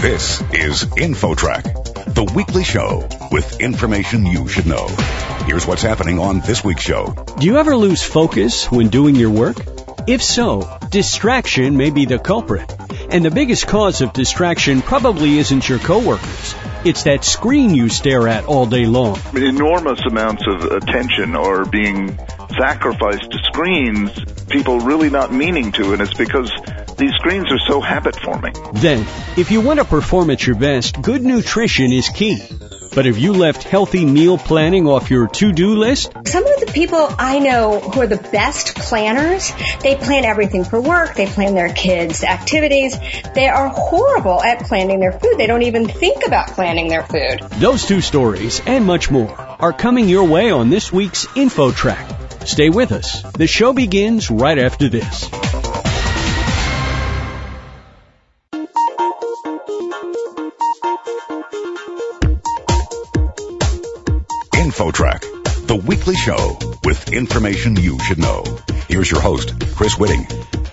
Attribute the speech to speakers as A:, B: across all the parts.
A: This is InfoTrack, the weekly show with information you should know. Here's what's happening on this week's show.
B: Do you ever lose focus when doing your work? If so, distraction may be the culprit. And the biggest cause of distraction probably isn't your coworkers. It's that screen you stare at all day long.
C: Enormous amounts of attention are being sacrificed to screens, people really not meaning to, and it's because these screens are so habit forming.
B: Then, if you want to perform at your best, good nutrition is key. But have you left healthy meal planning off your to-do list?
D: Some of the people I know who are the best planners, they plan everything for work, they plan their kids' activities. They are horrible at planning their food. They don't even think about planning their food.
B: Those two stories and much more are coming your way on this week's InfoTrack. Stay with us. The show begins right after this.
A: InfoTrack, the weekly show with information you should know. Here's your host, Chris Whitting.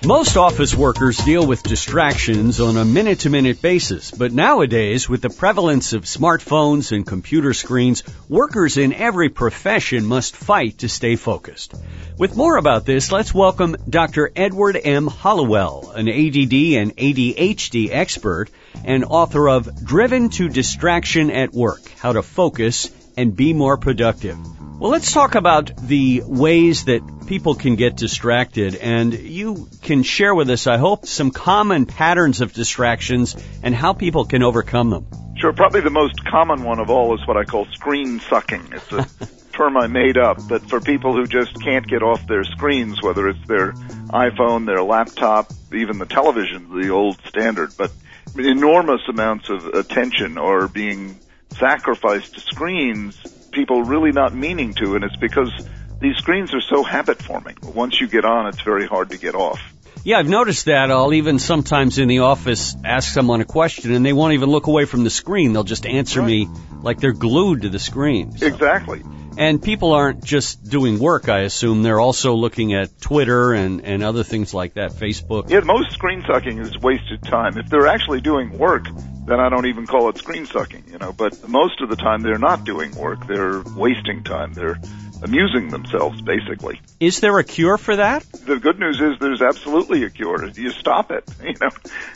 B: Most office workers deal with distractions on a minute to minute basis, but nowadays, with the prevalence of smartphones and computer screens, workers in every profession must fight to stay focused. With more about this, let's welcome Dr. Edward M. Hallowell, an ADD and ADHD expert and author of Driven to Distraction at Work, How to Focus and Be More Productive. Well, let's talk about the ways that people can get distracted and you can share with us, I hope, some common patterns of distractions and how people can overcome them.
C: Sure, probably the most common one of all is what I call screen sucking. It's a term I made up, but for people who just can't get off their screens, whether it's their iPhone, their laptop, even the television, the old standard, but enormous amounts of attention are being sacrificed to screens, people really not meaning to, and it's because these screens are so habit forming. Once you get on, it's very hard to get off.
B: Yeah, I've noticed that. I'll even sometimes in the office ask someone a question and they won't even look away from the screen. They'll just answer right. me like they're glued to the screen.
C: So. Exactly.
B: And people aren't just doing work, I assume. They're also looking at Twitter and, and other things like that, Facebook.
C: Yeah, most screen sucking is wasted time. If they're actually doing work, then I don't even call it screen sucking, you know. But most of the time they're not doing work. They're wasting time. They're amusing themselves, basically.
B: Is there a cure for that?
C: The good news is there's absolutely a cure. You stop it. You know,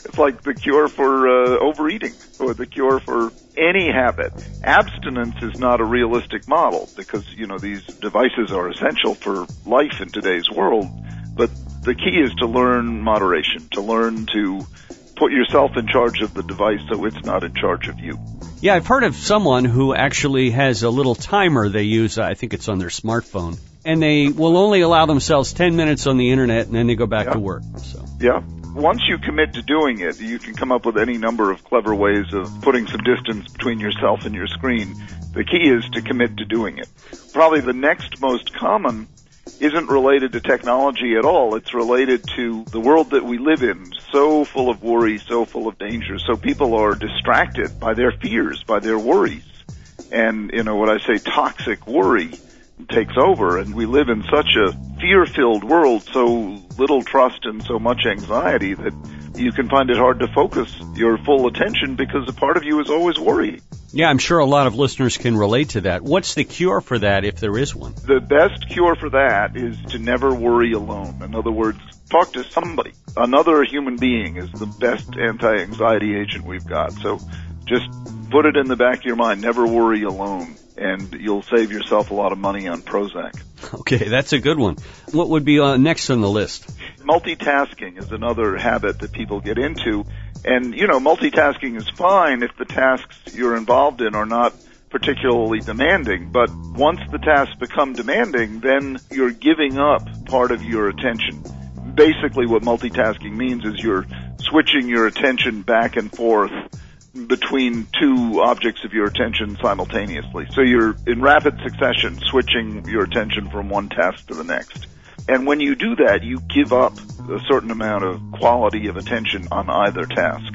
C: it's like the cure for uh, overeating or the cure for any habit. Abstinence is not a realistic model because, you know, these devices are essential for life in today's world. But the key is to learn moderation, to learn to put yourself in charge of the device so it's not in charge of you.
B: Yeah, I've heard of someone who actually has a little timer they use. I think it's on their smartphone. And they will only allow themselves 10 minutes on the internet and then they go back
C: yeah.
B: to work. So.
C: Yeah. Once you commit to doing it, you can come up with any number of clever ways of putting some distance between yourself and your screen. The key is to commit to doing it. Probably the next most common isn't related to technology at all. It's related to the world that we live in, so full of worry, so full of danger. So people are distracted by their fears, by their worries. And, you know, what I say toxic worry takes over and we live in such a fear-filled world, so little trust and so much anxiety that you can find it hard to focus your full attention because a part of you is always worried.
B: Yeah, I'm sure a lot of listeners can relate to that. What's the cure for that if there is one?
C: The best cure for that is to never worry alone. In other words, talk to somebody. Another human being is the best anti-anxiety agent we've got. So just put it in the back of your mind. Never worry alone and you'll save yourself a lot of money on Prozac.
B: Okay, that's a good one. What would be uh, next on the list?
C: Multitasking is another habit that people get into. And, you know, multitasking is fine if the tasks you're involved in are not particularly demanding. But once the tasks become demanding, then you're giving up part of your attention. Basically what multitasking means is you're switching your attention back and forth between two objects of your attention simultaneously. So you're in rapid succession switching your attention from one task to the next. And when you do that, you give up a certain amount of quality of attention on either task.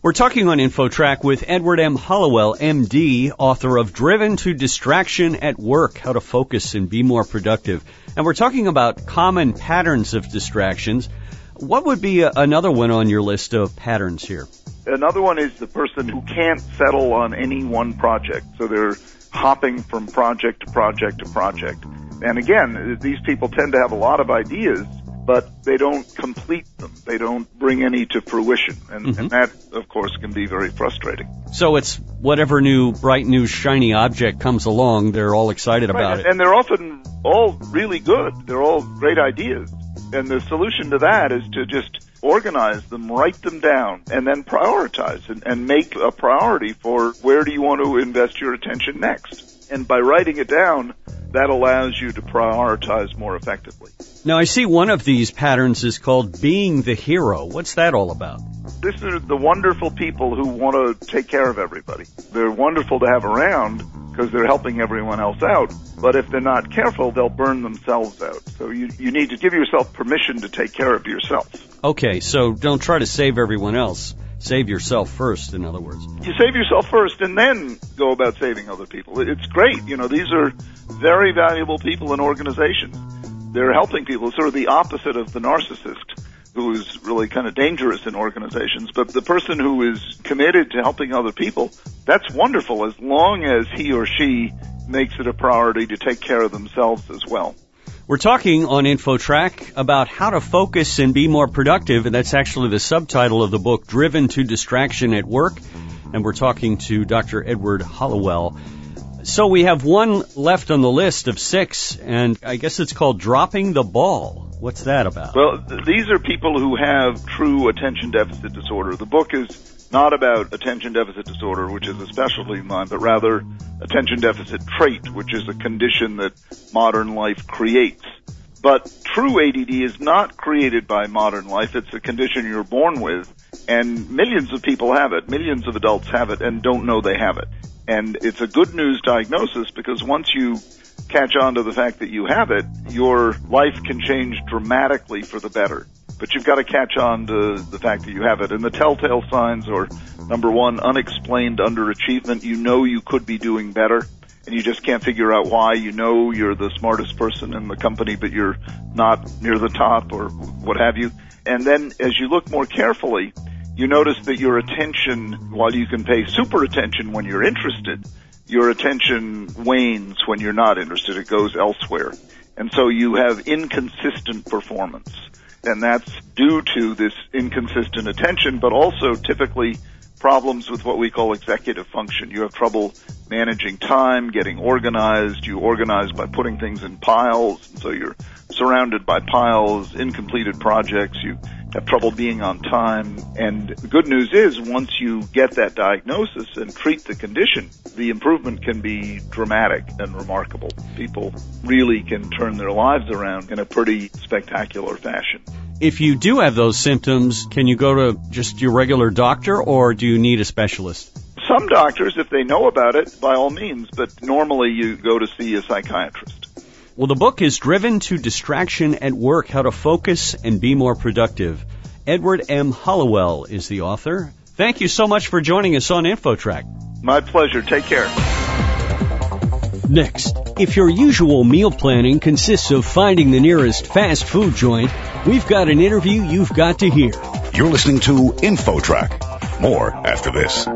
B: We're talking on InfoTrack with Edward M. Hallowell, MD, author of Driven to Distraction at Work, How to Focus and Be More Productive. And we're talking about common patterns of distractions. What would be another one on your list of patterns here?
C: Another one is the person who can't settle on any one project. So they're hopping from project to project to project. And again, these people tend to have a lot of ideas, but they don't complete them. They don't bring any to fruition. And, mm-hmm. and that, of course, can be very frustrating.
B: So it's whatever new, bright, new, shiny object comes along, they're all excited
C: right.
B: about
C: it. And they're often all really good. They're all great ideas. And the solution to that is to just organize them, write them down, and then prioritize and, and make a priority for where do you want to invest your attention next. And by writing it down, that allows you to prioritize more effectively.
B: Now I see one of these patterns is called being the hero. What's that all about?
C: This are the wonderful people who want to take care of everybody. They're wonderful to have around because they're helping everyone else out. But if they're not careful, they'll burn themselves out. So you, you need to give yourself permission to take care of yourself.
B: Okay, so don't try to save everyone else. Save yourself first, in other words.
C: You save yourself first and then go about saving other people. It's great. You know, these are very valuable people in organizations. They're helping people, sort of the opposite of the narcissist who is really kind of dangerous in organizations. But the person who is committed to helping other people, that's wonderful as long as he or she makes it a priority to take care of themselves as well.
B: We're talking on InfoTrack about how to focus and be more productive, and that's actually the subtitle of the book, Driven to Distraction at Work. And we're talking to Dr. Edward Hallowell. So we have one left on the list of six, and I guess it's called Dropping the Ball. What's that about?
C: Well, th- these are people who have true attention deficit disorder. The book is not about attention deficit disorder, which is a specialty of mine, but rather attention deficit trait, which is a condition that modern life creates. But true ADD is not created by modern life. It's a condition you're born with. And millions of people have it. Millions of adults have it and don't know they have it. And it's a good news diagnosis because once you catch on to the fact that you have it, your life can change dramatically for the better but you've got to catch on to the fact that you have it. And the telltale signs are number one, unexplained underachievement. You know you could be doing better and you just can't figure out why. You know you're the smartest person in the company, but you're not near the top or what have you. And then as you look more carefully, you notice that your attention, while you can pay super attention when you're interested, your attention wanes when you're not interested. It goes elsewhere. And so you have inconsistent performance and that's due to this inconsistent attention, but also typically problems with what we call executive function. You have trouble managing time, getting organized. You organize by putting things in piles, so you're surrounded by piles, incompleted projects. You have trouble being on time. And the good news is once you get that diagnosis and treat the condition, the improvement can be dramatic and remarkable. People really can turn their lives around in a pretty spectacular fashion.
B: If you do have those symptoms, can you go to just your regular doctor or do you need a specialist?
C: Some doctors, if they know about it, by all means, but normally you go to see a psychiatrist.
B: Well, the book is Driven to Distraction at Work How to Focus and Be More Productive. Edward M. Hallowell is the author. Thank you so much for joining us on InfoTrack.
C: My pleasure. Take care.
B: Next, if your usual meal planning consists of finding the nearest fast food joint, we've got an interview you've got to hear.
A: You're listening to InfoTrack. More after this.